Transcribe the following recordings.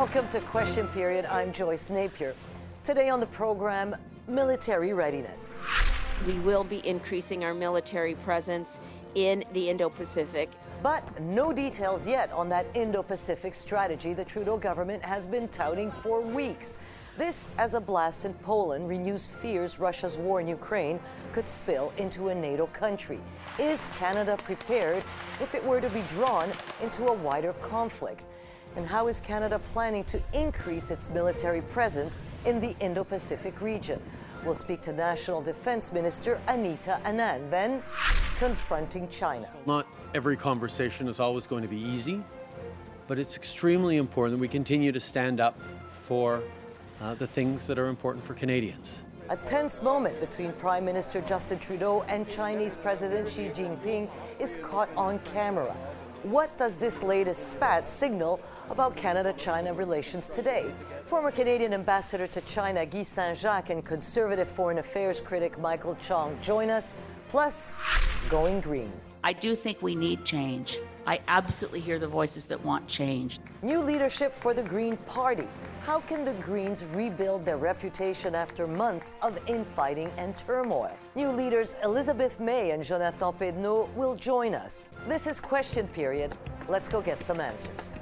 Welcome to Question Period. I'm Joyce Napier. Today on the program, military readiness. We will be increasing our military presence in the Indo Pacific. But no details yet on that Indo Pacific strategy the Trudeau government has been touting for weeks. This, as a blast in Poland renews fears Russia's war in Ukraine could spill into a NATO country. Is Canada prepared if it were to be drawn into a wider conflict? And how is Canada planning to increase its military presence in the Indo Pacific region? We'll speak to National Defense Minister Anita Anand, then confronting China. Not every conversation is always going to be easy, but it's extremely important that we continue to stand up for uh, the things that are important for Canadians. A tense moment between Prime Minister Justin Trudeau and Chinese President Xi Jinping is caught on camera. What does this latest spat signal about Canada China relations today? Former Canadian ambassador to China Guy Saint Jacques and conservative foreign affairs critic Michael Chong join us, plus going green. I do think we need change. I absolutely hear the voices that want change. New leadership for the Green Party. How can the Greens rebuild their reputation after months of infighting and turmoil? New leaders Elizabeth May and Jonathan Pedneault will join us. This is Question Period. Let's go get some answers.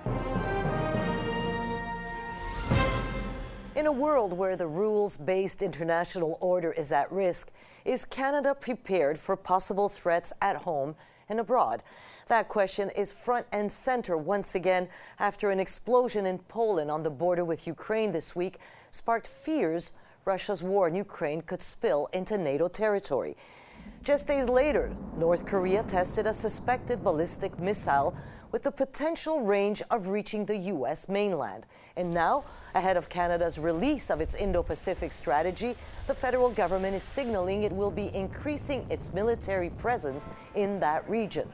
In a world where the rules based international order is at risk, is Canada prepared for possible threats at home and abroad? That question is front and center once again after an explosion in Poland on the border with Ukraine this week sparked fears Russia's war in Ukraine could spill into NATO territory. Just days later, North Korea tested a suspected ballistic missile with the potential range of reaching the U.S. mainland. And now, ahead of Canada's release of its Indo Pacific strategy, the federal government is signaling it will be increasing its military presence in that region.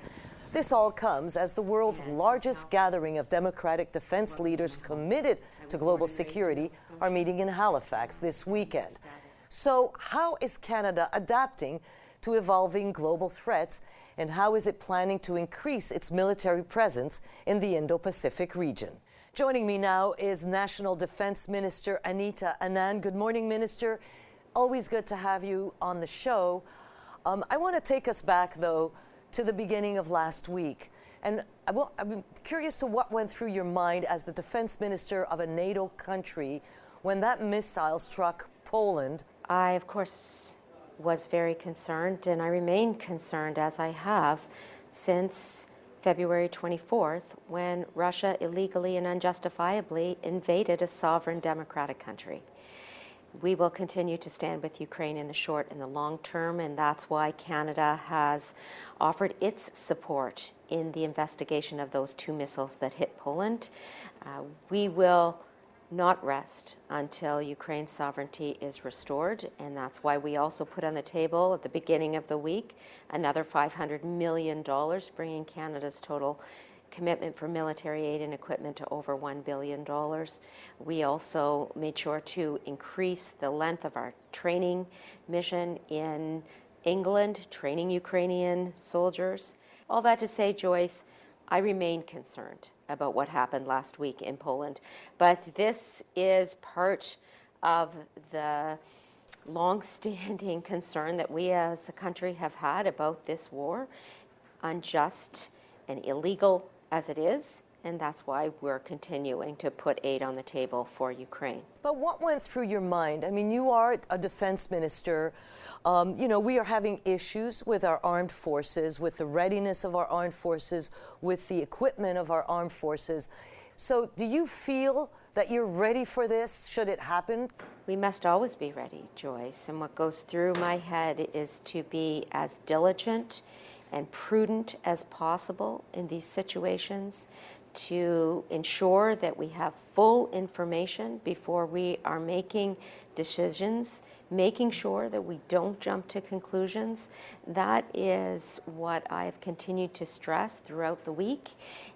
This all comes as the world's largest gathering of democratic defense leaders committed to global security are meeting in Halifax this weekend. So, how is Canada adapting to evolving global threats, and how is it planning to increase its military presence in the Indo Pacific region? Joining me now is National Defense Minister Anita Anand. Good morning, Minister. Always good to have you on the show. Um, I want to take us back, though, to the beginning of last week. And I am curious to what went through your mind as the defense minister of a NATO country when that missile struck Poland. I, of course, was very concerned, and I remain concerned as I have since February 24th when Russia illegally and unjustifiably invaded a sovereign democratic country. We will continue to stand with Ukraine in the short and the long term, and that's why Canada has offered its support in the investigation of those two missiles that hit Poland. Uh, we will not rest until Ukraine's sovereignty is restored. And that's why we also put on the table at the beginning of the week another $500 million, bringing Canada's total commitment for military aid and equipment to over $1 billion. We also made sure to increase the length of our training mission in England, training Ukrainian soldiers. All that to say, Joyce, I remain concerned about what happened last week in Poland. But this is part of the long-standing concern that we as a country have had about this war, unjust and illegal as it is, and that's why we're continuing to put aid on the table for Ukraine. But what went through your mind? I mean, you are a defense minister. Um, you know, we are having issues with our armed forces, with the readiness of our armed forces, with the equipment of our armed forces. So, do you feel that you're ready for this should it happen? We must always be ready, Joyce. And what goes through my head is to be as diligent and prudent as possible in these situations to ensure that we have full information before we are making decisions, making sure that we don't jump to conclusions. That is what I've continued to stress throughout the week.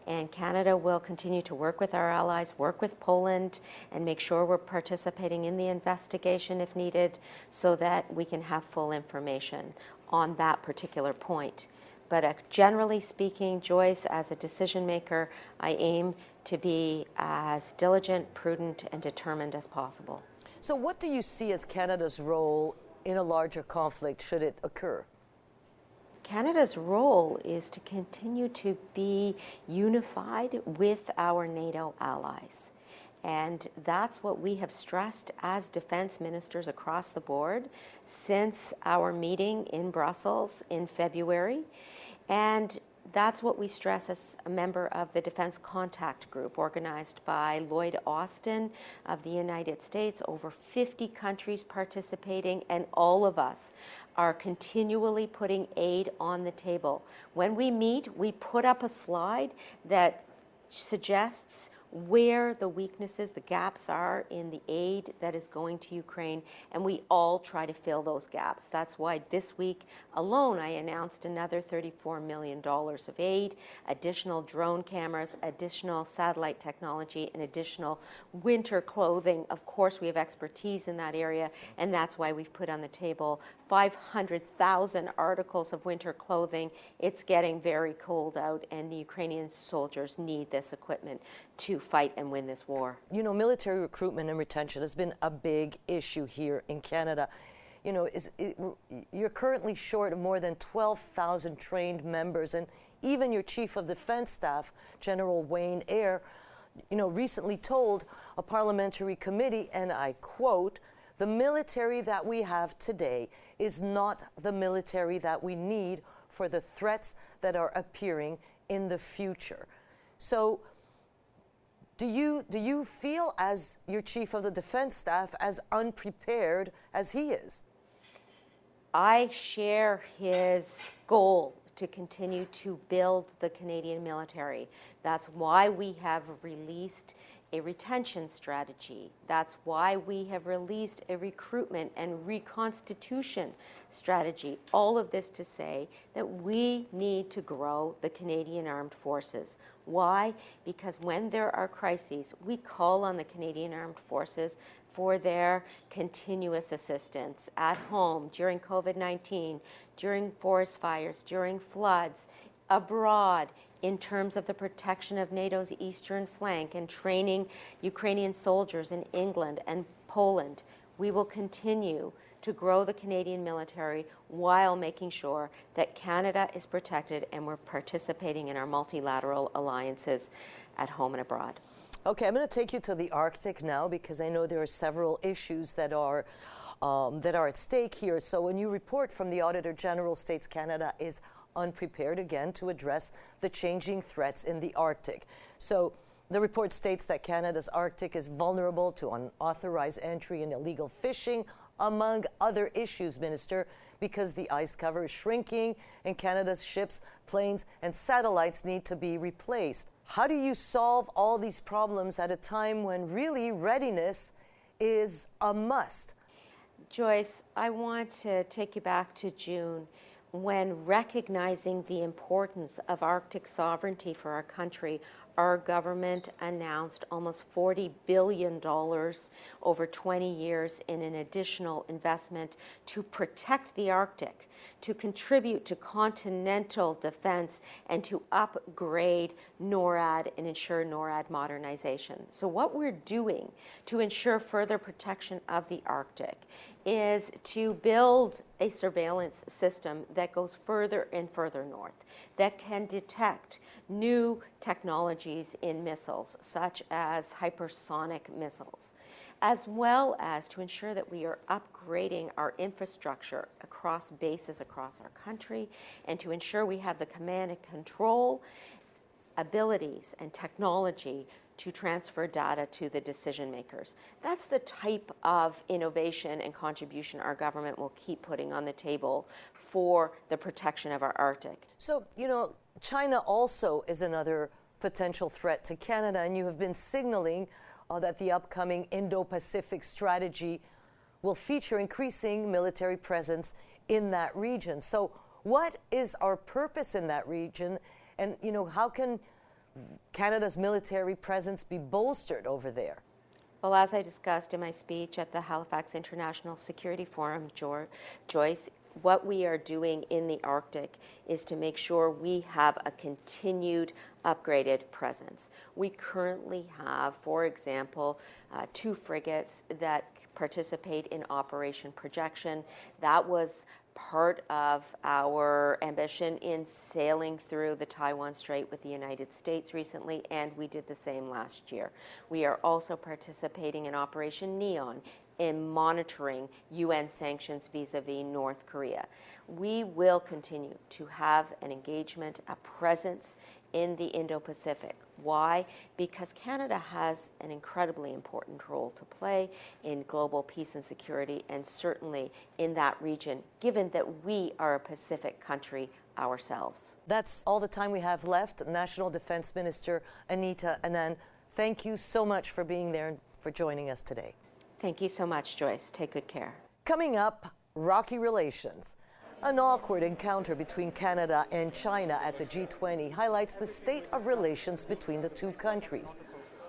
And Canada will continue to work with our allies, work with Poland, and make sure we're participating in the investigation if needed so that we can have full information on that particular point. But uh, generally speaking, Joyce, as a decision maker, I aim to be as diligent, prudent, and determined as possible. So, what do you see as Canada's role in a larger conflict should it occur? Canada's role is to continue to be unified with our NATO allies. And that's what we have stressed as defense ministers across the board since our meeting in Brussels in February. And that's what we stress as a member of the Defense Contact Group, organized by Lloyd Austin of the United States, over 50 countries participating, and all of us are continually putting aid on the table. When we meet, we put up a slide that suggests where the weaknesses, the gaps are in the aid that is going to Ukraine, and we all try to fill those gaps. That's why this week alone I announced another $34 million of aid, additional drone cameras, additional satellite technology, and additional winter clothing. Of course, we have expertise in that area, and that's why we've put on the table 500,000 articles of winter clothing. It's getting very cold out, and the Ukrainian soldiers need this equipment to fight and win this war. You know, military recruitment and retention has been a big issue here in Canada. You know, is, it, you're currently short of more than 12,000 trained members, and even your chief of defense staff, General Wayne Eyre, you know, recently told a parliamentary committee, and I quote, the military that we have today is not the military that we need for the threats that are appearing in the future. So, do you, do you feel, as your chief of the defense staff, as unprepared as he is? I share his goal to continue to build the Canadian military. That's why we have released a retention strategy. That's why we have released a recruitment and reconstitution strategy. All of this to say that we need to grow the Canadian Armed Forces. Why? Because when there are crises, we call on the Canadian Armed Forces for their continuous assistance at home during COVID 19, during forest fires, during floods, abroad in terms of the protection of NATO's eastern flank and training Ukrainian soldiers in England and Poland. We will continue to grow the Canadian military while making sure that Canada is protected and we're participating in our multilateral alliances at home and abroad. Okay, I'm going to take you to the Arctic now because I know there are several issues that are um, that are at stake here. So, a new report from the Auditor General states Canada is unprepared again to address the changing threats in the Arctic. So the report states that Canada's Arctic is vulnerable to unauthorized entry and illegal fishing, among other issues, Minister, because the ice cover is shrinking and Canada's ships, planes, and satellites need to be replaced. How do you solve all these problems at a time when really readiness is a must? Joyce, I want to take you back to June when recognizing the importance of Arctic sovereignty for our country, our government announced almost $40 billion over 20 years in an additional investment to protect the Arctic, to contribute to continental defense, and to upgrade NORAD and ensure NORAD modernization. So, what we're doing to ensure further protection of the Arctic is to build a surveillance system that goes further and further north, that can detect new technologies in missiles, such as hypersonic missiles, as well as to ensure that we are upgrading our infrastructure across bases across our country, and to ensure we have the command and control abilities and technology to transfer data to the decision makers. That's the type of innovation and contribution our government will keep putting on the table for the protection of our Arctic. So, you know, China also is another potential threat to Canada, and you have been signaling uh, that the upcoming Indo Pacific strategy will feature increasing military presence in that region. So, what is our purpose in that region? And, you know, how can Canada's military presence be bolstered over there? Well, as I discussed in my speech at the Halifax International Security Forum, Joyce, what we are doing in the Arctic is to make sure we have a continued upgraded presence. We currently have, for example, uh, two frigates that participate in Operation Projection. That was part of our ambition in sailing through the Taiwan Strait with the United States recently, and we did the same last year. We are also participating in Operation Neon in monitoring UN sanctions vis a vis North Korea. We will continue to have an engagement, a presence in the Indo Pacific. Why? Because Canada has an incredibly important role to play in global peace and security, and certainly in that region, given that we are a Pacific country ourselves. That's all the time we have left. National Defense Minister Anita Anand, thank you so much for being there and for joining us today. Thank you so much, Joyce. Take good care. Coming up, rocky relations. An awkward encounter between Canada and China at the G20 highlights the state of relations between the two countries.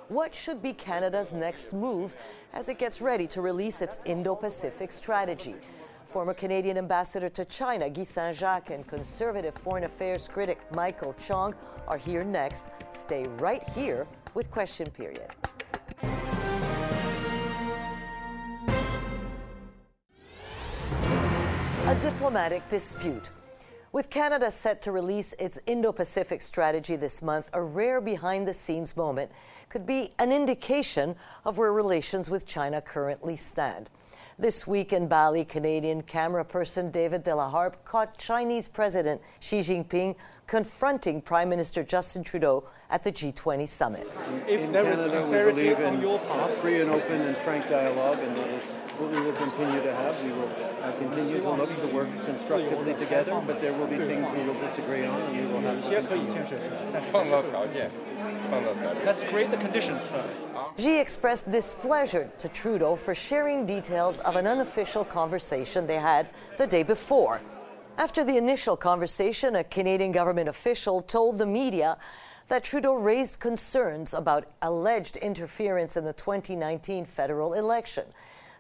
What should be Canada's next move as it gets ready to release its Indo Pacific strategy? Former Canadian ambassador to China, Guy Saint Jacques, and conservative foreign affairs critic Michael Chong are here next. Stay right here with Question Period. A diplomatic dispute. With Canada set to release its Indo Pacific strategy this month, a rare behind the scenes moment could be an indication of where relations with China currently stand. This week in Bali, Canadian camera person David De La Harpe caught Chinese President Xi Jinping confronting Prime Minister Justin Trudeau at the G20 summit. If in there Canada, we believe in your part, free and open and frank dialogue, and that is what we will continue to have. We will uh, continue to look to work constructively together, but there will be things we will disagree on, and we will have to. Let's create the conditions first. Xi expressed displeasure to Trudeau for sharing details of an unofficial conversation they had the day before after the initial conversation, a Canadian government official told the media that Trudeau raised concerns about alleged interference in the 2019 federal election.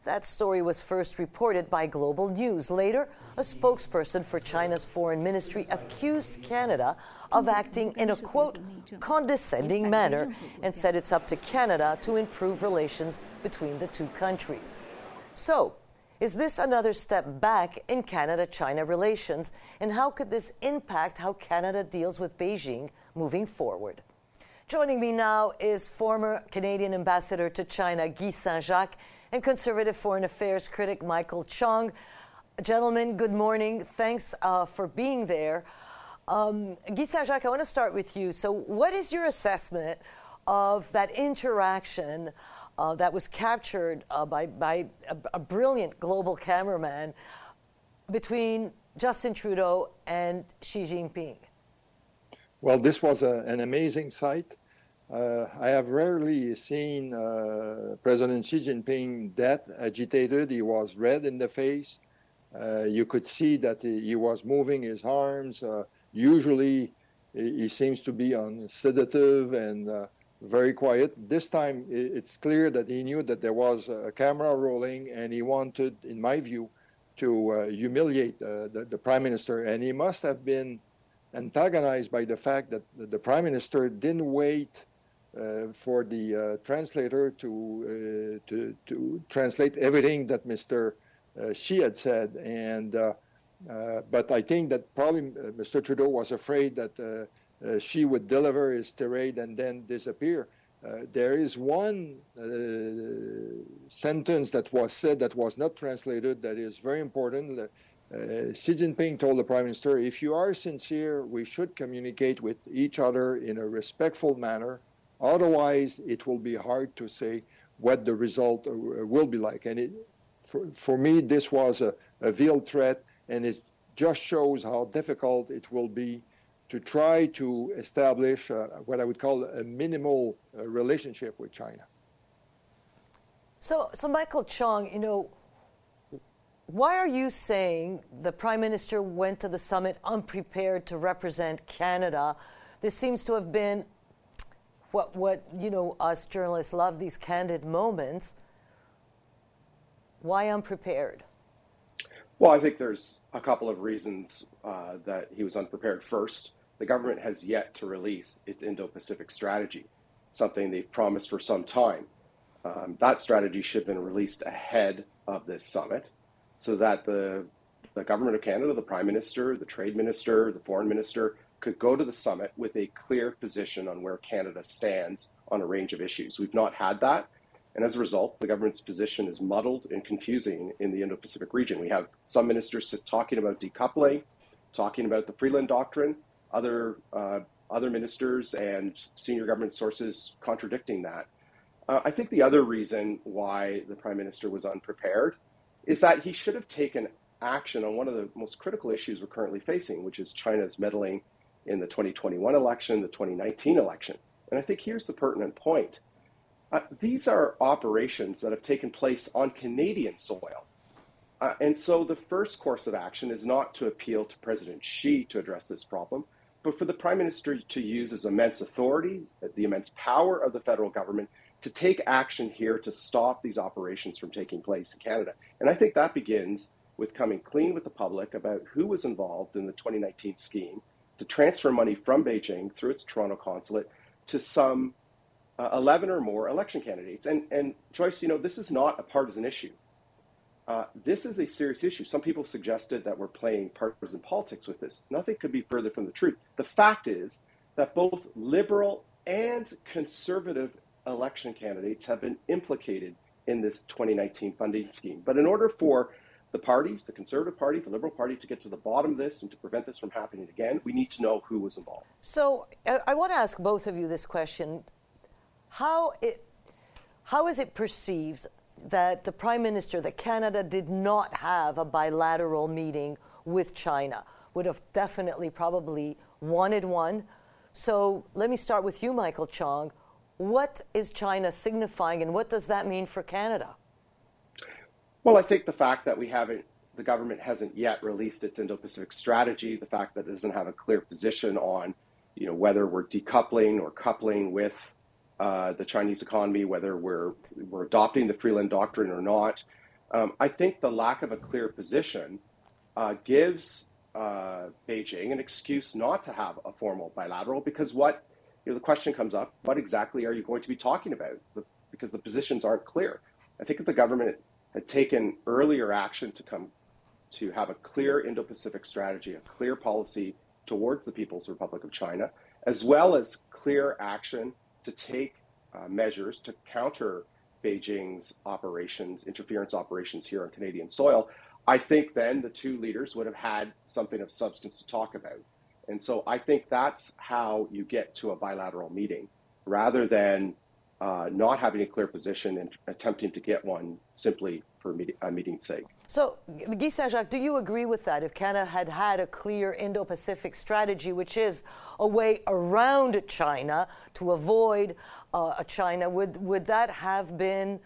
That story was first reported by Global News. Later, a spokesperson for China's foreign ministry accused Canada of acting in a quote, condescending manner and said it's up to Canada to improve relations between the two countries. So, is this another step back in Canada China relations? And how could this impact how Canada deals with Beijing moving forward? Joining me now is former Canadian ambassador to China, Guy Saint Jacques, and conservative foreign affairs critic Michael Chong. Gentlemen, good morning. Thanks uh, for being there. Um, Guy Saint Jacques, I want to start with you. So, what is your assessment of that interaction uh, that was captured uh, by, by a, a brilliant global cameraman between Justin Trudeau and Xi Jinping? Well, this was a, an amazing sight. Uh, I have rarely seen uh, President Xi Jinping that agitated. He was red in the face. Uh, you could see that he, he was moving his arms. Uh, usually, he, he seems to be on sedative and very quiet. This time, it's clear that he knew that there was a camera rolling, and he wanted, in my view, to uh, humiliate uh, the, the prime minister. And he must have been antagonized by the fact that the, prime minister didn't wait uh, for the uh, translator to, uh, to to translate everything that Mr. Uh, Xi had said, and but I think that probably Mr. Trudeau was afraid that uh, uh, would deliver his tirade and then disappear. Uh, there is one uh, sentence that was said that was not translated that is very important. Uh, Xi Jinping told the prime minister, if you are sincere, we should communicate with each other in a respectful manner. Otherwise, it will be hard to say what the result will be like. And it, for, for me, this was a, a veiled threat, and it just shows how difficult it will be to try to establish uh, what I would call a minimal uh, relationship with China. So, so Michael Chong, you know, why are you saying the prime minister went to the summit unprepared to represent Canada? This seems to have been what what you know us journalists love these candid moments. Why unprepared? Well, I think there's a couple of reasons uh, that he was unprepared. First, the government has yet to release its Indo Pacific strategy, something they've promised for some time. Um, that strategy should have been released ahead of this summit so that the, the government of Canada, the Prime Minister, the Trade Minister, the Foreign Minister could go to the summit with a clear position on where Canada stands on a range of issues. We've not had that. And as a result, the government's position is muddled and confusing in the Indo Pacific region. We have some ministers talking about decoupling, talking about the Freeland Doctrine, other, uh, other ministers and senior government sources contradicting that. Uh, I think the other reason why the Prime Minister was unprepared is that he should have taken action on one of the most critical issues we're currently facing, which is China's meddling in the 2021 election, the 2019 election. And I think here's the pertinent point uh, these are operations that have taken place on Canadian soil. Uh, and so the first course of action is not to appeal to President Xi to address this problem, but for the Prime Minister to use his immense authority, the immense power of the federal government, to take action here to stop these operations from taking place in Canada. And I think that begins with coming clean with the public about who was involved in the 2019 scheme to transfer money from Beijing through its Toronto consulate to some uh, 11 or more election candidates. And, and Joyce, you know, this is not a partisan issue. Uh, this is a serious issue. Some people suggested that we're playing partisan politics with this. Nothing could be further from the truth. The fact is that both liberal and conservative election candidates have been implicated in this 2019 funding scheme. But in order for the parties, the Conservative Party, the Liberal Party, to get to the bottom of this and to prevent this from happening again, we need to know who was involved. So I, I want to ask both of you this question. How, it, how is it perceived that the Prime Minister, that Canada did not have a bilateral meeting with China? Would have definitely probably wanted one. So let me start with you, Michael Chong. What is China signifying and what does that mean for Canada? Well, I think the fact that we haven't, the government hasn't yet released its Indo-Pacific strategy, the fact that it doesn't have a clear position on, you know, whether we're decoupling or coupling with uh, the Chinese economy, whether we're we're adopting the Freeland Doctrine or not. Um, I think the lack of a clear position uh, gives uh, Beijing an excuse not to have a formal bilateral because what you know, the question comes up: What exactly are you going to be talking about? Because the positions aren't clear. I think if the government had taken earlier action to come to have a clear Indo-Pacific strategy, a clear policy towards the People's Republic of China, as well as clear action to take uh, measures to counter Beijing's operations, interference operations here on Canadian soil, I think then the two leaders would have had something of substance to talk about. And so I think that's how you get to a bilateral meeting rather than uh, not having a clear position and attempting to get one simply for a meeting's sake. So, Guy Saint Jacques, do you agree with that? If Canada had had a clear Indo Pacific strategy, which is a way around China to avoid uh, China, would, would that have been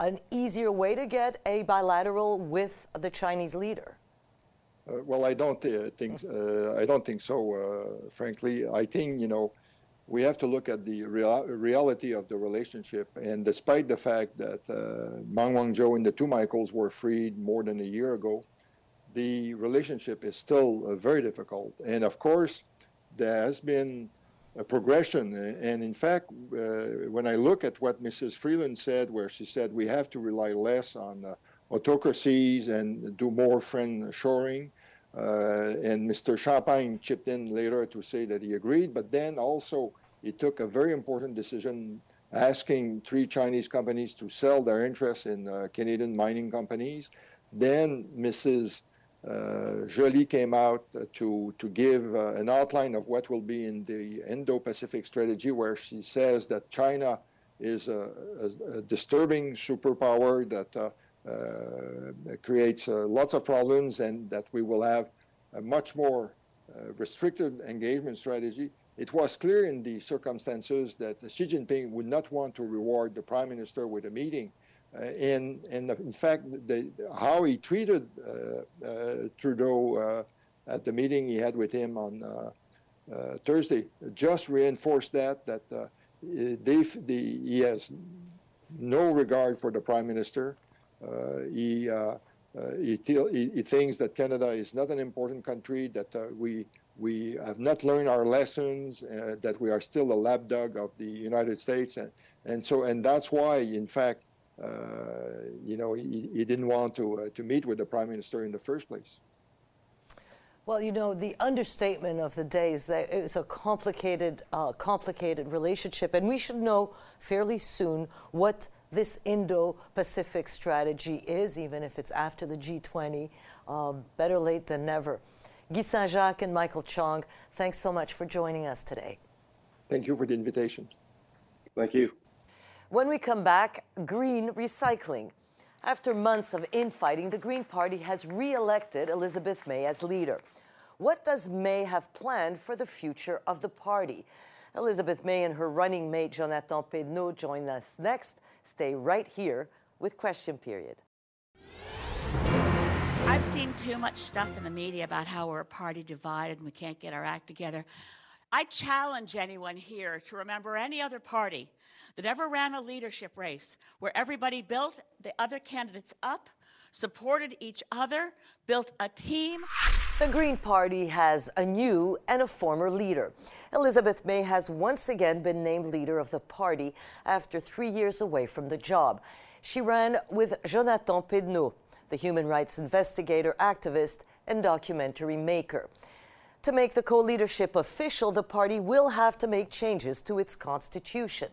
an easier way to get a bilateral with the Chinese leader? Uh, well, I don't uh, think uh, I don't think so. Uh, frankly, I think you know we have to look at the real, reality of the relationship. And despite the fact that uh, Meng Wanzhou and the two Michaels were freed more than a year ago, the relationship is still uh, very difficult. And of course, there has been a progression. And in fact, uh, when I look at what Mrs. Freeland said, where she said we have to rely less on uh, autocracies and do more friend shoring, and Mr. Champagne chipped in later to say that he agreed, but then also he took a very important decision asking three Chinese companies to sell their interest in uh, Canadian mining companies. Then Mrs. Uh, Joly came out to, to give uh, an outline of what will be in the Indo Pacific strategy, where she says that China is a, a, a disturbing superpower that uh, uh, creates uh, lots of problems and that we will have a much more uh, restricted engagement strategy. It was clear in the circumstances that Xi Jinping would not want to reward the prime minister with a meeting. Uh, and, and in fact, the, how he treated uh, uh, Trudeau at the meeting he had with him on Thursday just reinforced that, that they, the, he has no regard for the prime minister. Uh, he uh, uh, he, he, he, thinks that Canada is not an important country, that we we have not learned our lessons, that we are still a lapdog of the United States, and, and so and that's why, in fact, you know, he, he didn't want to to meet with the prime minister in the first place. Well, you know, the understatement of the day is that it's a complicated, uh, complicated relationship, and we should know fairly soon what this Indo-Pacific strategy is, even if it's after the G20. Um, better late than never. Guy Saint-Jacques and Michael Chong, thanks so much for joining us today. Thank you for the invitation. Thank you. When we come back, green recycling. After months of infighting, the Green Party has re elected Elizabeth May as leader. What does May have planned for the future of the party? Elizabeth May and her running mate Jonathan Pedneault join us next. Stay right here with Question Period. I've seen too much stuff in the media about how we're a party divided and we can't get our act together. I challenge anyone here to remember any other party that ever ran a leadership race where everybody built the other candidates up, supported each other, built a team. The Green Party has a new and a former leader. Elizabeth May has once again been named leader of the party after three years away from the job. She ran with Jonathan Pedneault, the human rights investigator, activist, and documentary maker. To make the co leadership official, the party will have to make changes to its constitution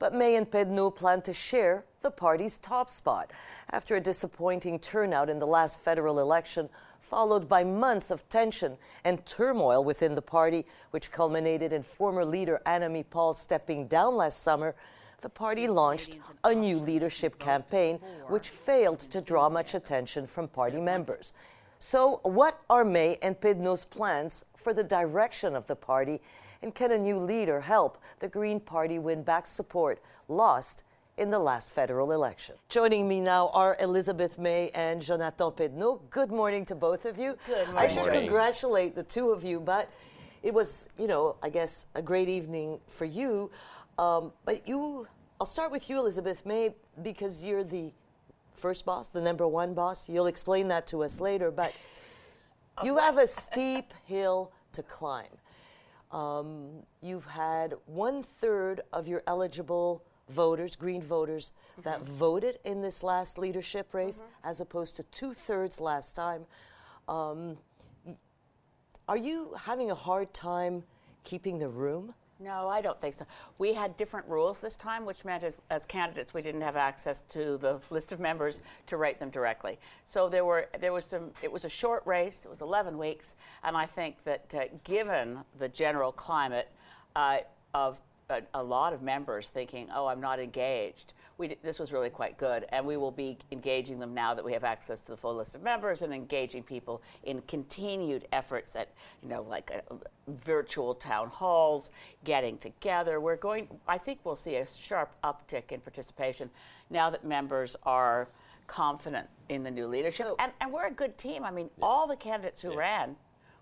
but May and Pedneault plan to share the party's top spot after a disappointing turnout in the last federal election, followed by months of tension and turmoil within the party, which culminated in former leader Annamie Paul stepping down last summer. The party launched a new leadership campaign, which failed to draw much attention from party members. So, what are May and Pedneault's plans for the direction of the party and can a new leader help the Green Party win back support lost in the last federal election? Joining me now are Elizabeth May and Jonathan Pedneault. Good morning to both of you. Good morning. I should congratulate the two of you, but it was, you know, I guess a great evening for you. Um, but you, I'll start with you, Elizabeth May, because you're the first boss, the number one boss. You'll explain that to us later, but you have a steep hill to climb. Um, you've had one third of your eligible voters, green voters, mm-hmm. that voted in this last leadership race, mm-hmm. as opposed to two thirds last time. Um, are you having a hard time keeping the room? No, I don't think so. We had different rules this time, which meant as, as, candidates we didn't have access to the list of members to write them directly. So there were there was some. It was a short race. It was 11 weeks, and I think that uh, given the general climate uh, of a, a, lot of members thinking, "Oh, I'm not engaged." We, this was really quite good, and we will be engaging them now that we have access to the full list of members and engaging people in continued efforts at, you know, like uh, virtual town halls, getting together. We're going. I think we'll see a sharp uptick in participation now that members are confident in the new leadership, so, and, and, we're a good team. I mean, all the candidates who yes. ran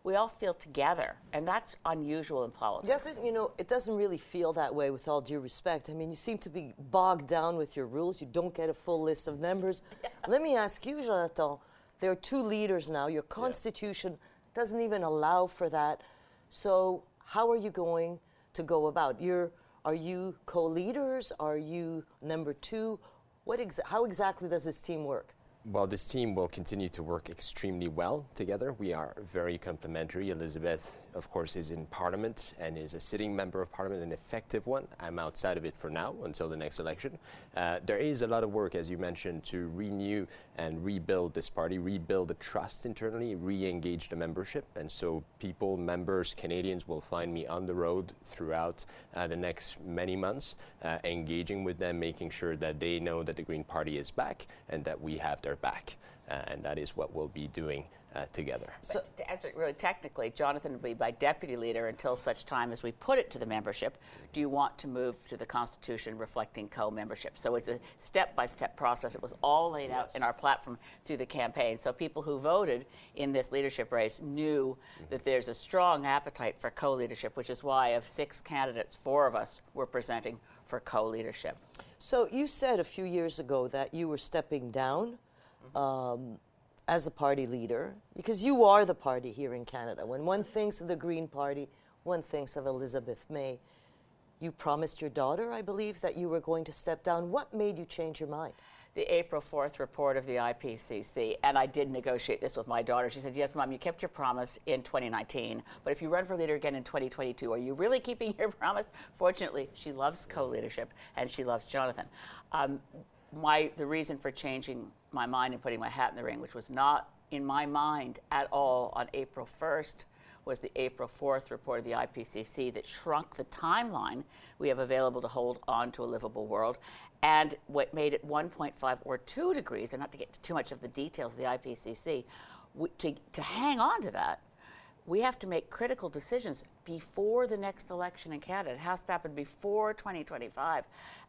we all feel together, and that's unusual in politics. Yes, you know, it doesn't really feel that way. With all due respect, I mean, you seem to be bogged down with your rules. You don't get a full list of members. Yeah. Let me ask you, Jonathan. There are two leaders now. Your constitution yeah. doesn't even allow for that. So, how are you going to go about? You're, are you co-leaders? Are you number two? What exa- how exactly does this team work? Well, this team will continue to work extremely well together. We are very complementary. Elizabeth, of course, is in Parliament and is a sitting member of Parliament, an effective one. I'm outside of it for now until the next election. Uh, there is a lot of work, as you mentioned, to renew and rebuild this party, rebuild the trust internally, re engage the membership. And so, people, members, Canadians will find me on the road throughout uh, the next many months, uh, engaging with them, making sure that they know that the Green Party is back and that we have their back. Uh, and that is what we'll be doing uh, together. So, to answer it really technically, Jonathan will be my deputy leader until such time as we put it to the membership. Do you want to move to the Constitution reflecting co membership? So, it's a step by step process. It was all laid yes. out in our platform through the campaign. So, people who voted in this leadership race knew mm-hmm. that there's a strong appetite for co leadership, which is why, of six candidates, four of us were presenting for co leadership. So, you said a few years ago that you were stepping down um, as a party leader, because you are the party here in Canada, when one thinks of the Green Party, one thinks of Elizabeth May. You promised your daughter, I believe, that you were going to step down. What made you change your mind? the April 4th report of the IPCC, and I did negotiate this with my daughter. She said, Yes, Mom, you kept your promise in 2019, but if you run for leader again in 2022, are you really keeping your promise? Fortunately, she loves co leadership and she loves Jonathan. Um, my, the reason for changing my mind and putting my hat in the ring, which was not in my mind at all on April 1st, was the April 4th report of the IPCC that shrunk the timeline we have available to hold on to a livable world and what made it 1.5 or 2 degrees, and not to get too much of the details of the IPCC, we, to, to hang on to that, we have to make critical decisions before the next election in Canada. It has to happen before 2025.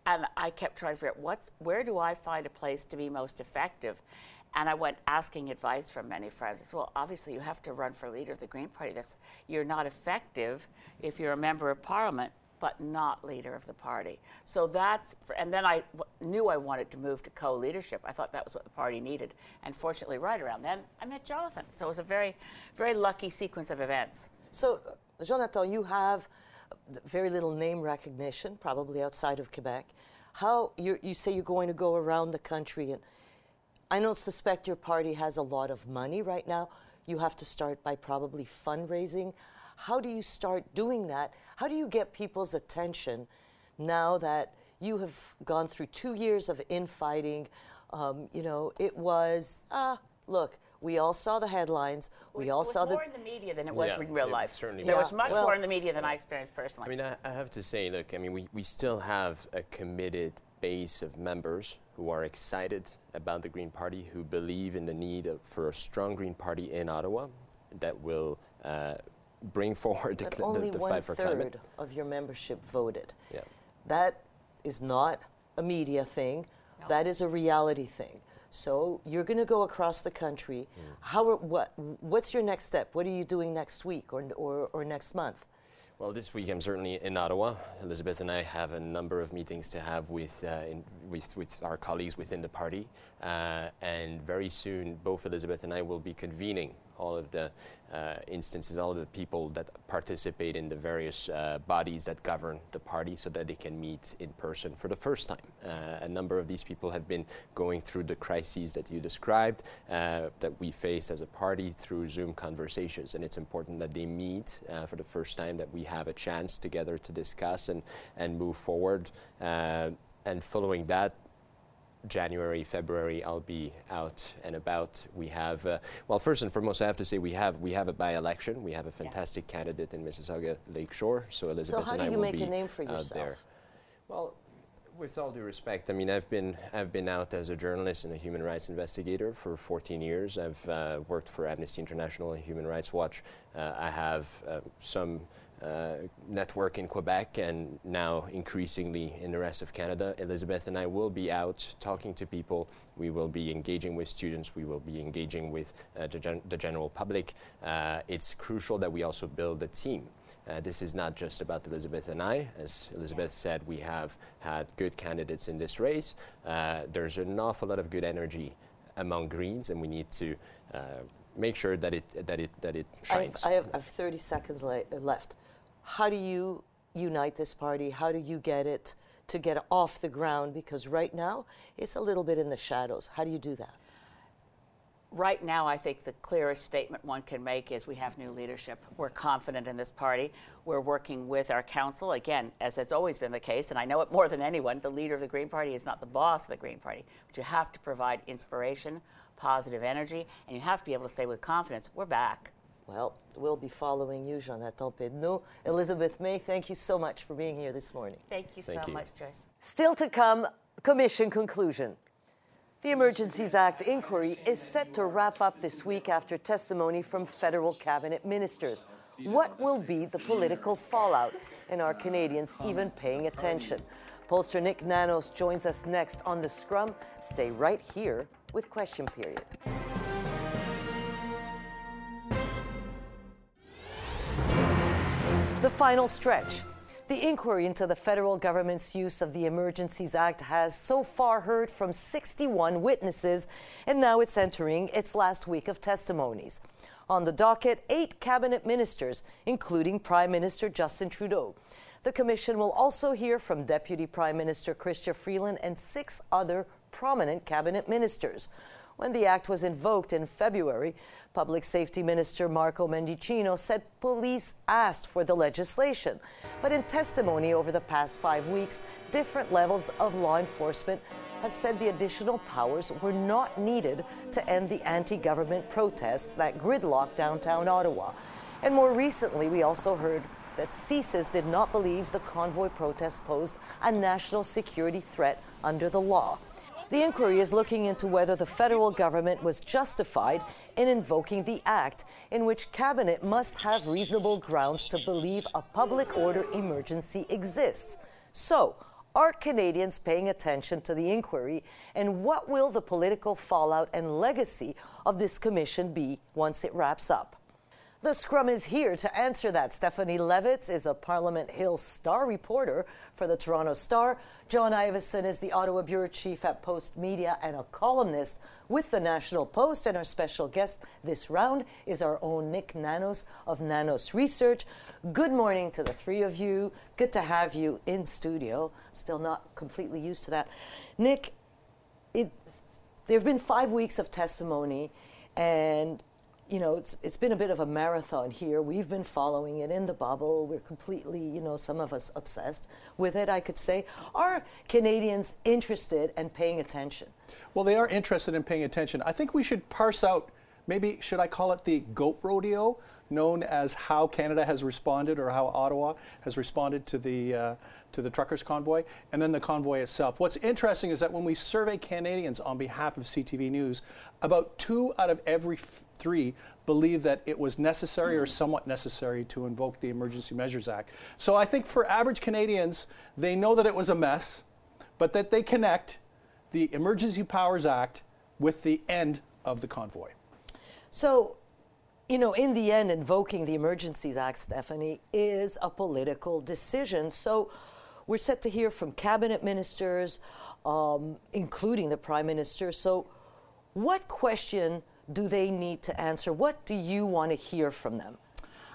And I kept trying to figure out what's, where do I find a place to be most effective? And I went asking advice from many friends. Well, obviously you have to run for leader of the Green Party. That's, you're not effective if you're a member of parliament but not leader of the party. So that's, for, and then I knew I wanted to move to co leadership. I thought that was what the party needed. And fortunately, right around then, I met Jonathan. So it was a very, very lucky sequence of events. So, uh, Jonathan, you have very little name recognition, probably outside of Quebec. How you say you're going to go around the country, and I don't suspect your party has a lot of money right now. You have to start by probably fundraising. How do you start doing that? How do you get people's attention now that you have gone through two years of infighting? Um, you know, it was, ah, look, we all saw the headlines. We all saw the. more in the media than it was yeah, in real life. Certainly. There yeah. was much well, more in the media than I experienced personally. I mean, I, I have to say, look, I mean, we, we still have a committed base of members who are excited about the Green Party, who believe in the need of, for a strong Green Party in Ottawa that will uh, bring forward the, but only the, the one fight for third climate. of your membership voted. Yeah. That is not a media thing. No. That is a reality thing. So you're going to go across the country. Mm. How? Are, what? What's your next step? What are you doing next week or or, or next month? Well, this week I'm certainly in Ottawa. Elizabeth and I have a number of meetings to have with, uh, in, with, with our colleagues within the party. Uh, and very soon, both Elizabeth and I will be convening all of the uh, instances, all of the people that participate in the various uh, bodies that govern the party so that they can meet in person for the first time. Uh, a number of these people have been going through the crises that you described that we face as a party through Zoom conversations. And it's important that they meet for the first time, that we have a chance together to discuss and, and move forward. And following that, January, February, I'll be out and about. We have, uh, well, first and foremost, I have to say we have we have a by-election. We have a fantastic yeah. candidate in Mississauga Lakeshore. So Elizabeth so how and do I you will make be a name for yourself? there. Well, with all due respect, I mean I've been I've been out as a journalist and a human rights investigator for 14 years. I've uh, worked for Amnesty International and Human Rights Watch. Uh, I have uh, some network in Quebec and now increasingly in the rest of Canada. Elizabeth and I will be out talking to people. We will be engaging with students. We will be engaging with uh, the, gen- the, general public. Uh, it's crucial that we also build a team. Uh, this is not just about Elizabeth and I. As Elizabeth said, we have had good candidates in this race. Uh, there's an awful lot of good energy among Greens, and we need to uh, make sure that it that it that it shines. I have, I have 30 seconds le- left. How do you unite this party? How do you get it to get off the ground? Because right now it's a little bit in the shadows. How do you do that? Right now, I think the clearest statement one can make is we have new leadership. We're confident in this party. We're working with our council, again, as has always been the case, and I know it more than anyone. The leader of the Green Party is not the boss of the Green Party, but you have to provide inspiration, positive energy, and you have to be able to say with confidence, we're back. Well, we'll be following you, Jonathan Pedneault. Elizabeth May, thank you so much for being here this morning. Thank you thank so you. much, Joyce. Still to come, Commission conclusion. The Emergencies Act inquiry is set to wrap up this week after testimony from federal cabinet ministers. What will be the political fallout? And are Canadians even paying attention? Pollster Nick Nanos joins us next on The Scrum. Stay right here with Question Period. The final stretch. The inquiry into the federal government's use of the Emergencies Act has so far heard from 61 witnesses, and now it's entering its last week of testimonies. On the docket, eight cabinet ministers, including Prime Minister Justin Trudeau. The commission will also hear from Deputy Prime Minister Chrystia Freeland and six other prominent cabinet ministers. When the act was invoked in February, Public Safety Minister Marco Mendicino said police asked for the legislation. But in testimony over the past five weeks, different levels of law enforcement have said the additional powers were not needed to end the anti government protests that gridlocked downtown Ottawa. And more recently, we also heard that CSIS did not believe the convoy protest posed a national security threat under the law. The inquiry is looking into whether the federal government was justified in invoking the act, in which cabinet must have reasonable grounds to believe a public order emergency exists. So, are Canadians paying attention to the inquiry, and what will the political fallout and legacy of this commission be once it wraps up? The Scrum is here to answer that. Stephanie Levitz is a Parliament Hill Star reporter for the Toronto Star. John Ivison is the Ottawa Bureau Chief at Postmedia and a columnist with the National Post. And our special guest this round is our own Nick Nanos of Nanos Research. Good morning to the three of you. Good to have you in studio. Still not completely used to that. Nick, it, there have been five weeks of testimony, and you know, it's it's been a bit of a marathon here. We've been following it in the bubble. We're completely, you know, some of us obsessed with it. I could say, are Canadians interested and paying attention? Well, they are interested in paying attention. I think we should parse out. Maybe should I call it the goat rodeo, known as how Canada has responded or how Ottawa has responded to the uh, to the truckers convoy, and then the convoy itself. What's interesting is that when we survey Canadians on behalf of CTV News, about two out of every three believe that it was necessary or somewhat necessary to invoke the Emergency Measures Act. So I think for average Canadians, they know that it was a mess, but that they connect the Emergency Powers Act with the end of the convoy. So, you know, in the end, invoking the Emergencies Act, Stephanie, is a political decision. So, we're set to hear from cabinet ministers, um, including the prime minister. So, what question do they need to answer? What do you want to hear from them?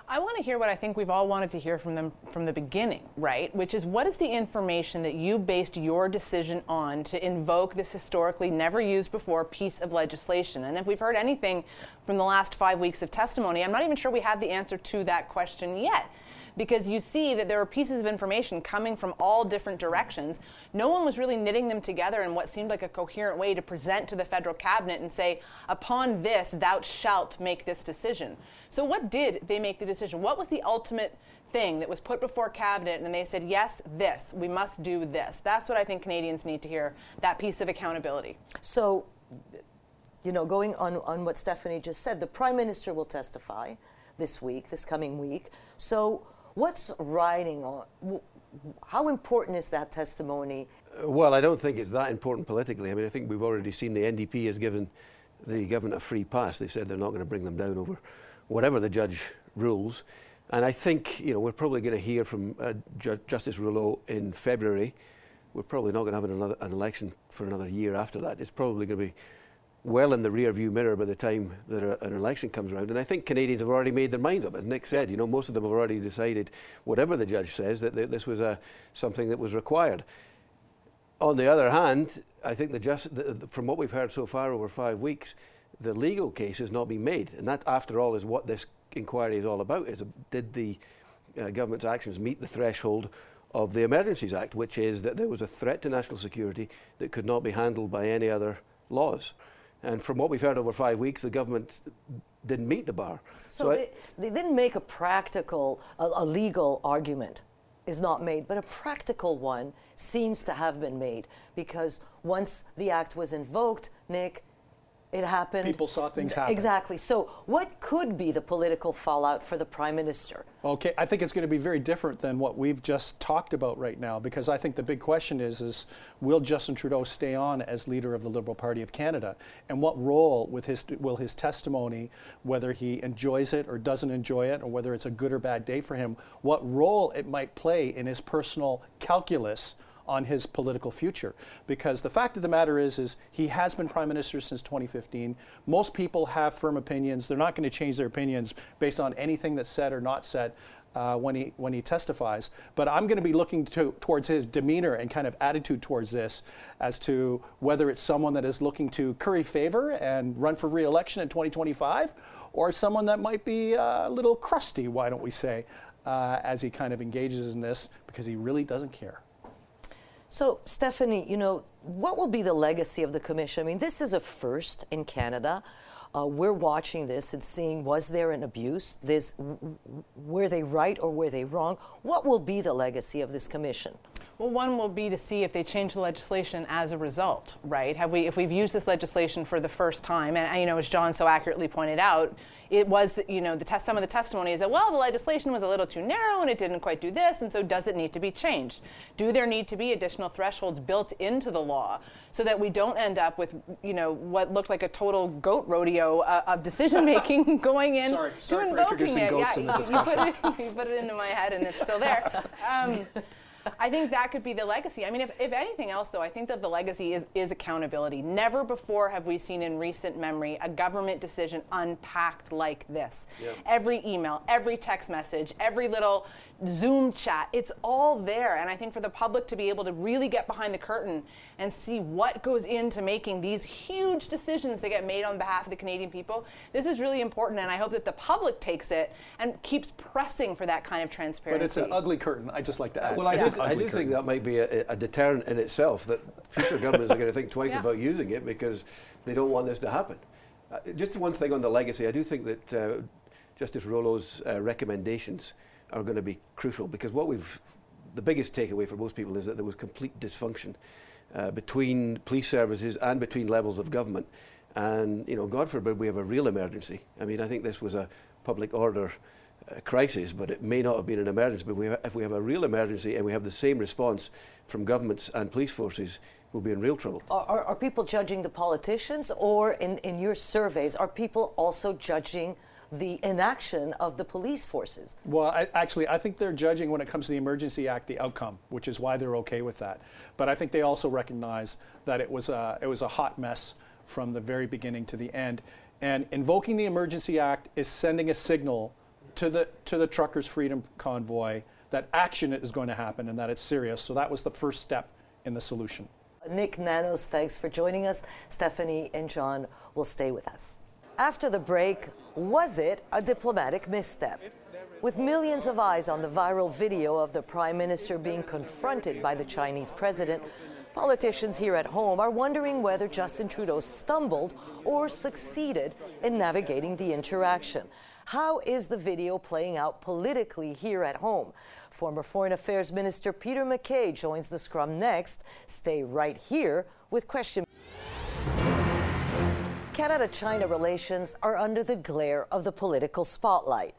I want to hear what I think we've all wanted to hear from them from the beginning, right? Which is what is the information that you based your decision on to invoke this historically never used before piece of legislation? And if we've heard anything from the last five weeks of testimony, I'm not even sure we have the answer to that question yet because you see that there are pieces of information coming from all different directions. No one was really knitting them together in what seemed like a coherent way to present to the federal cabinet and say, upon this, thou shalt make this decision. So, what did they make the decision? What was the ultimate thing that was put before cabinet and they said, yes, this, we must do this? That's what I think Canadians need to hear that piece of accountability. So, you know, going on, on what Stephanie just said, the Prime Minister will testify this week, this coming week. So, What's riding on? How important is that testimony? Well, I don't think it's that important politically. I mean, I think we've already seen the NDP has given the government a free pass. They've said they're not going to bring them down over whatever the judge rules. And I think, you know, we're probably going to hear from uh, Ju- Justice Rouleau in February. We're probably not going to have another, an election for another year after that. It's probably going to be well in the rear view mirror by the time that a, an election comes around. And I think Canadians have already made their mind up. As Nick said, you know, most of them have already decided, whatever the judge says, that, this was a, something that was required. On the other hand, I think the just, the, the, from what we've heard so far over five weeks, the legal case has not been made. And that, after all, is what this inquiry is all about. Is a, did the uh, government's actions meet the threshold of the Emergencies Act, which is that there was a threat to national security that could not be handled by any other laws. And from what we've heard over five weeks, the government didn't meet the bar. So, so they, they, didn't make a practical, a, a legal argument is not made, but a practical one seems to have been made because once the act was invoked, Nick, it happened. People saw things happen. Exactly. So, what could be the political fallout for the prime minister? Okay, I think it's going to be very different than what we've just talked about right now because I think the big question is is will Justin Trudeau stay on as leader of the Liberal Party of Canada and what role with his will his testimony whether he enjoys it or doesn't enjoy it or whether it's a good or bad day for him what role it might play in his personal calculus on his political future. Because the fact of the matter is, is he has been prime minister since 2015. Most people have firm opinions. They're not going to change their opinions based on anything that's said or not said. Uh, when he when he testifies, but I'm going to be looking to, towards his demeanor and kind of attitude towards this, as to whether it's someone that is looking to curry favor and run for re-election in 2025, or someone that might be uh, a little crusty. Why don't we say, uh, as he kind of engages in this, because he really doesn't care. So, Stephanie, you know, what will be the legacy of the commission? I mean, this is a first in Canada. Uh, we're watching this and seeing was there an abuse? This, were they right or were they wrong? What will be the legacy of this commission? Well, one will be to see if they change the legislation as a result, right? Have we, if we've used this legislation for the first time, and you know, as John so accurately pointed out, it was, you know, the test, some of the testimony is that, well, the legislation was a little too narrow and it didn't quite do this, and so does it need to be changed? Do there need to be additional thresholds built into the law so that we don't end up with, you know, what looked like a total goat rodeo uh, of decision making going in sorry, to sorry invoking it? yeah, you, you, put it, you put it into my head and it's still there. Um, I think that could be the legacy. I mean, if, if anything else, though, I think that the legacy is, is accountability. Never before have we seen in recent memory a government decision unpacked like this. Yeah. Every email, every text message, every little Zoom chat, it's all there. And I think for the public to be able to really get behind the curtain and see what goes into making these huge decisions that get made on behalf of the Canadian people, this is really important. And I hope that the public takes it and keeps pressing for that kind of transparency. But it's an ugly curtain, I just like to add. Well, I, do, I do think that might be a, a, deterrent in itself that future governments are going to think twice yeah. about using it because they don't want this to happen. Uh, just one thing on the legacy, I do think that uh, Justice Rouleau's uh, recommendations are going to be crucial because what we've the biggest takeaway for most people is that there was complete dysfunction uh, between police services and between levels of government. And, you know, God forbid we have a real emergency. I mean, I think this was a public order uh, crisis, but it may not have been an emergency. But we if we have a real emergency and we have the same response from governments and police forces, we'll be in real trouble. Are, are, are people judging the politicians, or in, in your surveys, are people also judging the inaction of the police forces. Well, I, actually, I think they're judging when it comes to the Emergency Act the outcome, which is why they're okay with that. But I think they also recognize that it was a, it was a hot mess from the very beginning to the end. And invoking the Emergency Act is sending a signal to the to the truckers' freedom convoy that action is going to happen and that it's serious. So that was the first step in the solution. Nick Nanos, thanks for joining us. Stephanie and John will stay with us. After the break, was it a diplomatic misstep? With millions of eyes on the viral video of the Prime Minister being confronted by the Chinese president, politicians here at home are wondering whether Justin Trudeau stumbled or succeeded in navigating the interaction. How is the video playing out politically here at home? Former Foreign Affairs Minister Peter MacKay joins the scrum next. Stay right here with question. Canada China relations are under the glare of the political spotlight.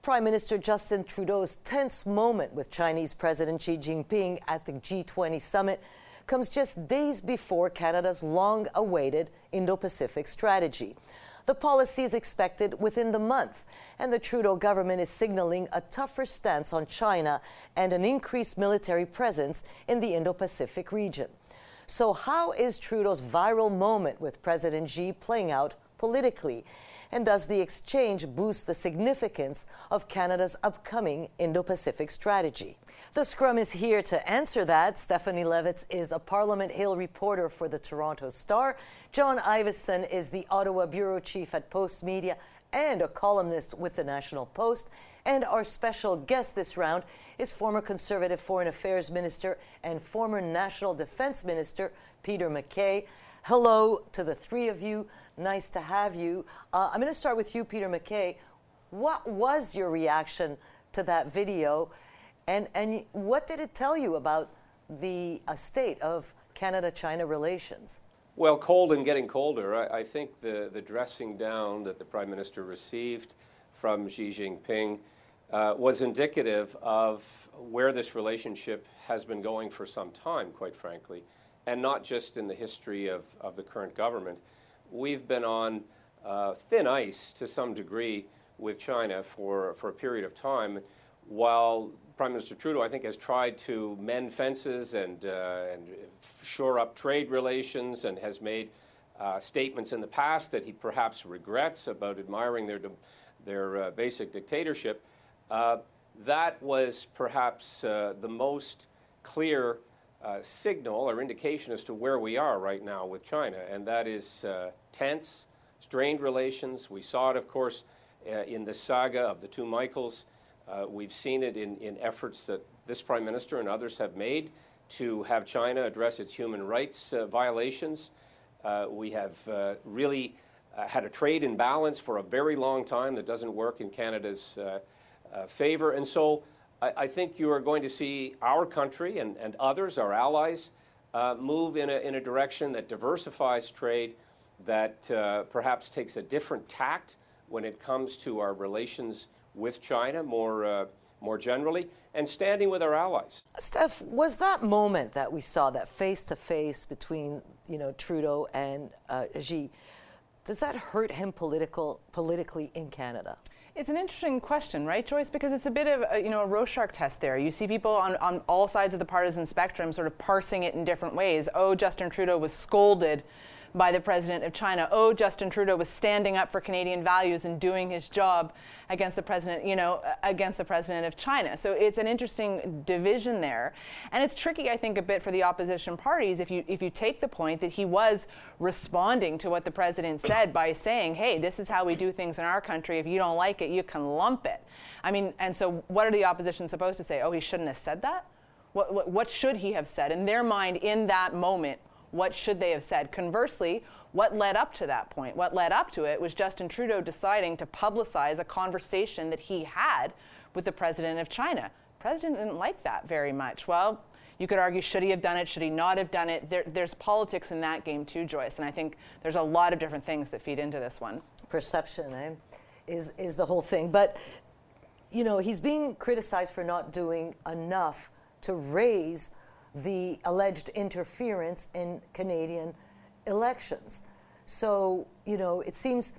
Prime Minister Justin Trudeau's tense moment with Chinese President Xi Jinping at the G20 summit comes just days before Canada's long awaited Indo Pacific strategy. The policy is expected within the month, and the Trudeau government is signaling a tougher stance on China and an increased military presence in the Indo Pacific region. So, how is Trudeau's viral moment with President Xi playing out politically? And does the exchange boost the significance of Canada's upcoming Indo Pacific strategy? The Scrum is here to answer that. Stephanie Levitz is a Parliament Hill reporter for the Toronto Star. John Ivison is the Ottawa bureau chief at Postmedia and a columnist with the National Post. And our special guest this round is former Conservative Foreign Affairs Minister and former National Defense Minister Peter MacKay. Hello to the three of you. Nice to have you. Uh, I'm going to start with you, Peter MacKay. What was your reaction to that video, and, and what did it tell you about the uh, state of Canada China relations? Well, cold and getting colder. I, I, think the, the dressing down that the Prime Minister received from Xi Jinping uh, was indicative of where this relationship has been going for some time, quite frankly, and not just in the history of, of the current government. We've been on uh, thin ice to some degree with China for, for a period of time, while Prime Minister Trudeau, I think, has tried to mend fences and, uh, and shore up trade relations and has made uh, statements in the past that he perhaps regrets about admiring their, their uh, basic dictatorship. Uh, that was perhaps uh, the most clear uh, signal or indication as to where we are right now with China, and that is tense, strained relations. We saw it, of course, in the saga of the two Michaels. Uh, we've seen it in, in efforts that this Prime Minister and others have made to have China address its human rights uh, violations. Uh, we have uh, really uh, had a trade imbalance for a very long time that doesn't work in Canada's uh, favor. And so I, I, think you are going to see our country and, and others, our allies, move in a, in a direction that diversifies trade, that perhaps takes a different tact when it comes to our relations with China more, uh, more generally and standing with our allies. Steph, was that moment that we saw, that face to face between you know, Trudeau and uh, Xi, does that hurt him political, politically in Canada? It's an interesting question, right, Joyce? Because it's a bit of a, you know a Rorschach test there. You see people on, on all sides of the partisan spectrum sort of parsing it in different ways. Oh, Justin Trudeau was scolded by the president of China. Oh, Justin Trudeau was standing up for Canadian values and doing his job against the president, you know, against the president of China. So it's an interesting division there. And it's tricky, I think, a bit for the opposition parties if you if you take the point that he was responding to what the president said by saying, "Hey, this is how we do things in our country. If you don't like it, you can lump it." I mean, and so what are the opposition supposed to say? Oh, he shouldn't have said that? What, what, what should he have said? In their mind, in that moment, what should they have said? Conversely, what led up to that point? What led up to it was Justin Trudeau deciding to publicize a conversation that he had with the president of China. The president didn't like that very much. Well, you could argue, should he have done it? Should he not have done it? There, there's politics in that game too, Joyce. And I think there's a lot of different things that feed into this one. Perception eh, is, is the whole thing. But, you know, he's being criticized for not doing enough to raise the alleged interference in Canadian elections. So, you know, it seems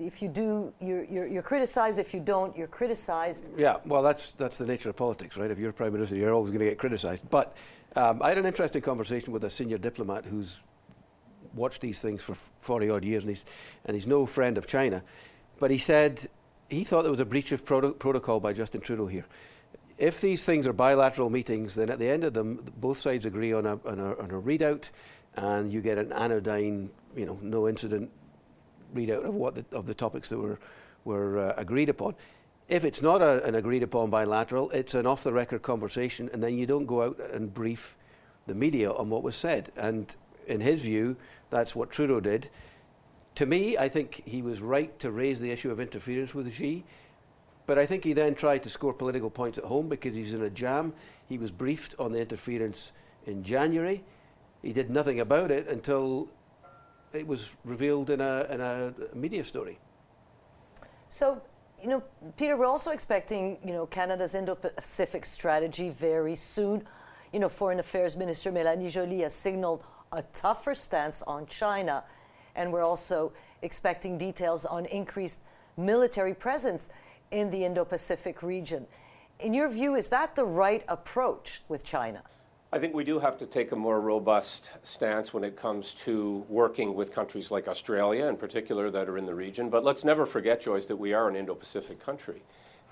if you do, you're, you're, you're, criticized. If you don't, you're criticized. Yeah, well, that's, that's the nature of politics, right? If you're Prime Minister, you're always going to get criticized. But um, I had an interesting conversation with a senior diplomat who's watched these things for 40 odd years and he's, and he's no friend of China. But he said he thought there was a breach of proto- protocol by Justin Trudeau here if these things are bilateral meetings, then at the end of them, both sides agree on a, on a, on a readout, and you get an anodyne, you know, no incident readout of what the, of the topics that were were uh, agreed upon. If it's not a, an agreed upon bilateral, it's an off the record conversation, and then you don't go out and brief the media on what was said. And in his view, that's what Trudeau did. To me, I think he was right to raise the issue of interference with Xi. But I think he then tried to score political points at home because he's in a jam. He was briefed on the interference in January. He did nothing about it until it was revealed in a, in a media story. So, you know, Peter, we're also expecting, you know, Canada's Indo-Pacific strategy very soon. You know, Foreign Affairs Minister Mélanie Joly has signaled a tougher stance on China, and we're also expecting details on increased military presence in the Indo Pacific region. In your view, is that the right approach with China? I think we do have to take a more robust stance when it comes to working with countries like Australia, in particular, that are in the region. But let's never forget, Joyce, that we are an Indo Pacific country.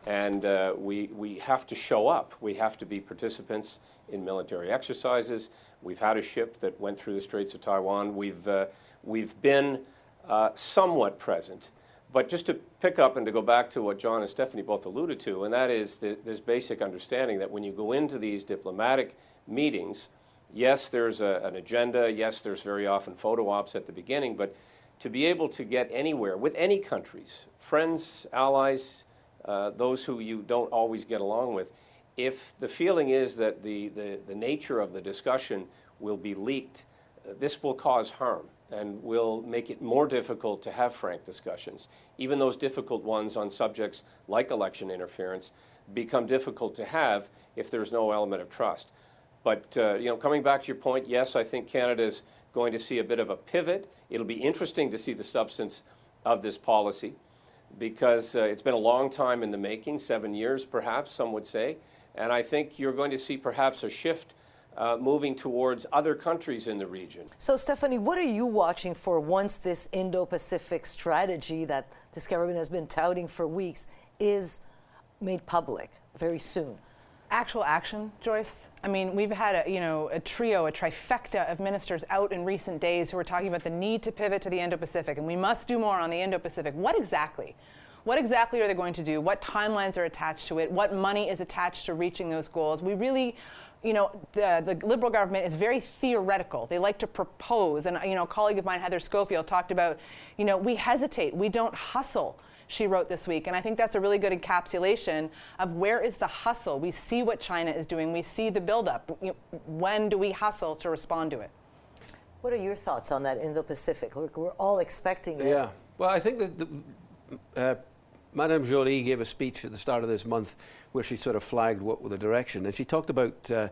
And uh, we, we have to show up. We have to be participants in military exercises. We've had a ship that went through the Straits of Taiwan. We've, uh, we've been uh, somewhat present but just to pick up and to go back to what John and Stephanie both alluded to, and that is the, this basic understanding that when you go into these diplomatic meetings, yes, there's a, an agenda, yes, there's very often photo ops at the beginning, but to be able to get anywhere with any countries, friends, allies, uh, those who you don't always get along with, if the feeling is that the, the, the nature of the discussion will be leaked this will cause harm and will make it more difficult to have frank discussions. Even those difficult ones on subjects like election interference become difficult to have if there's no element of trust. But uh, you know, coming back to your point, yes, I think Canada is going to see a bit of a pivot. It'll be interesting to see the substance of this policy because uh, it's been a long time in the making, seven years perhaps, some would say. And I think you're going to see perhaps a shift uh, moving towards other countries in the region. So, Stephanie, what are you watching for once this Indo Pacific strategy that this government has been touting for weeks is made public very soon? actual action, Joyce. I mean, we've had a, you know a trio, a trifecta of ministers out in recent days who are talking about the need to pivot to the Indo-Pacific, and we must do more on the Indo-Pacific. What exactly? What exactly are they going to do? What timelines are attached to it? What money is attached to reaching those goals? We really you know, the, the liberal government is very theoretical. They like to propose. And, you know, a colleague of mine, Heather Schofield, talked about, you know, we hesitate, we don't hustle she wrote this week. And I think that's a really good encapsulation of where is the hustle. We see what China is doing, we see the buildup. When do we hustle to respond to it? What are your thoughts on that Indo Pacific? We're all expecting it. Yeah. Well, I think that the, uh, Madame Joly gave a speech at the start of this month where she sort of flagged what were the direction. And she talked about uh,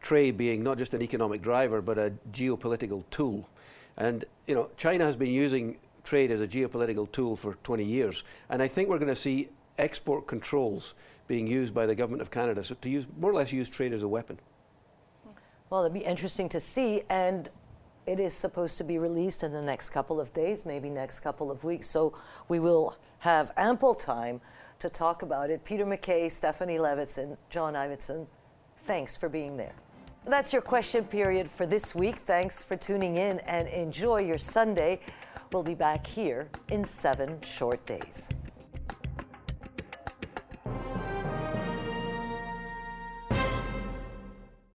trade being not just an economic driver, but a geopolitical tool. And, you know, China has been using trade as a geopolitical tool for 20 years. And I think we're going to see export controls being used by the government of Canada so to use more or less use trade as a weapon. Well, it'd be interesting to see, and it is supposed to be released in the next couple of days, maybe next couple of weeks. So we will have ample time to talk about it. Peter MacKay, Stephanie Levitson, John Ivison, thanks for being there. That's your question period for this week. Thanks for tuning in and enjoy your Sunday. We'll be back here in seven short days.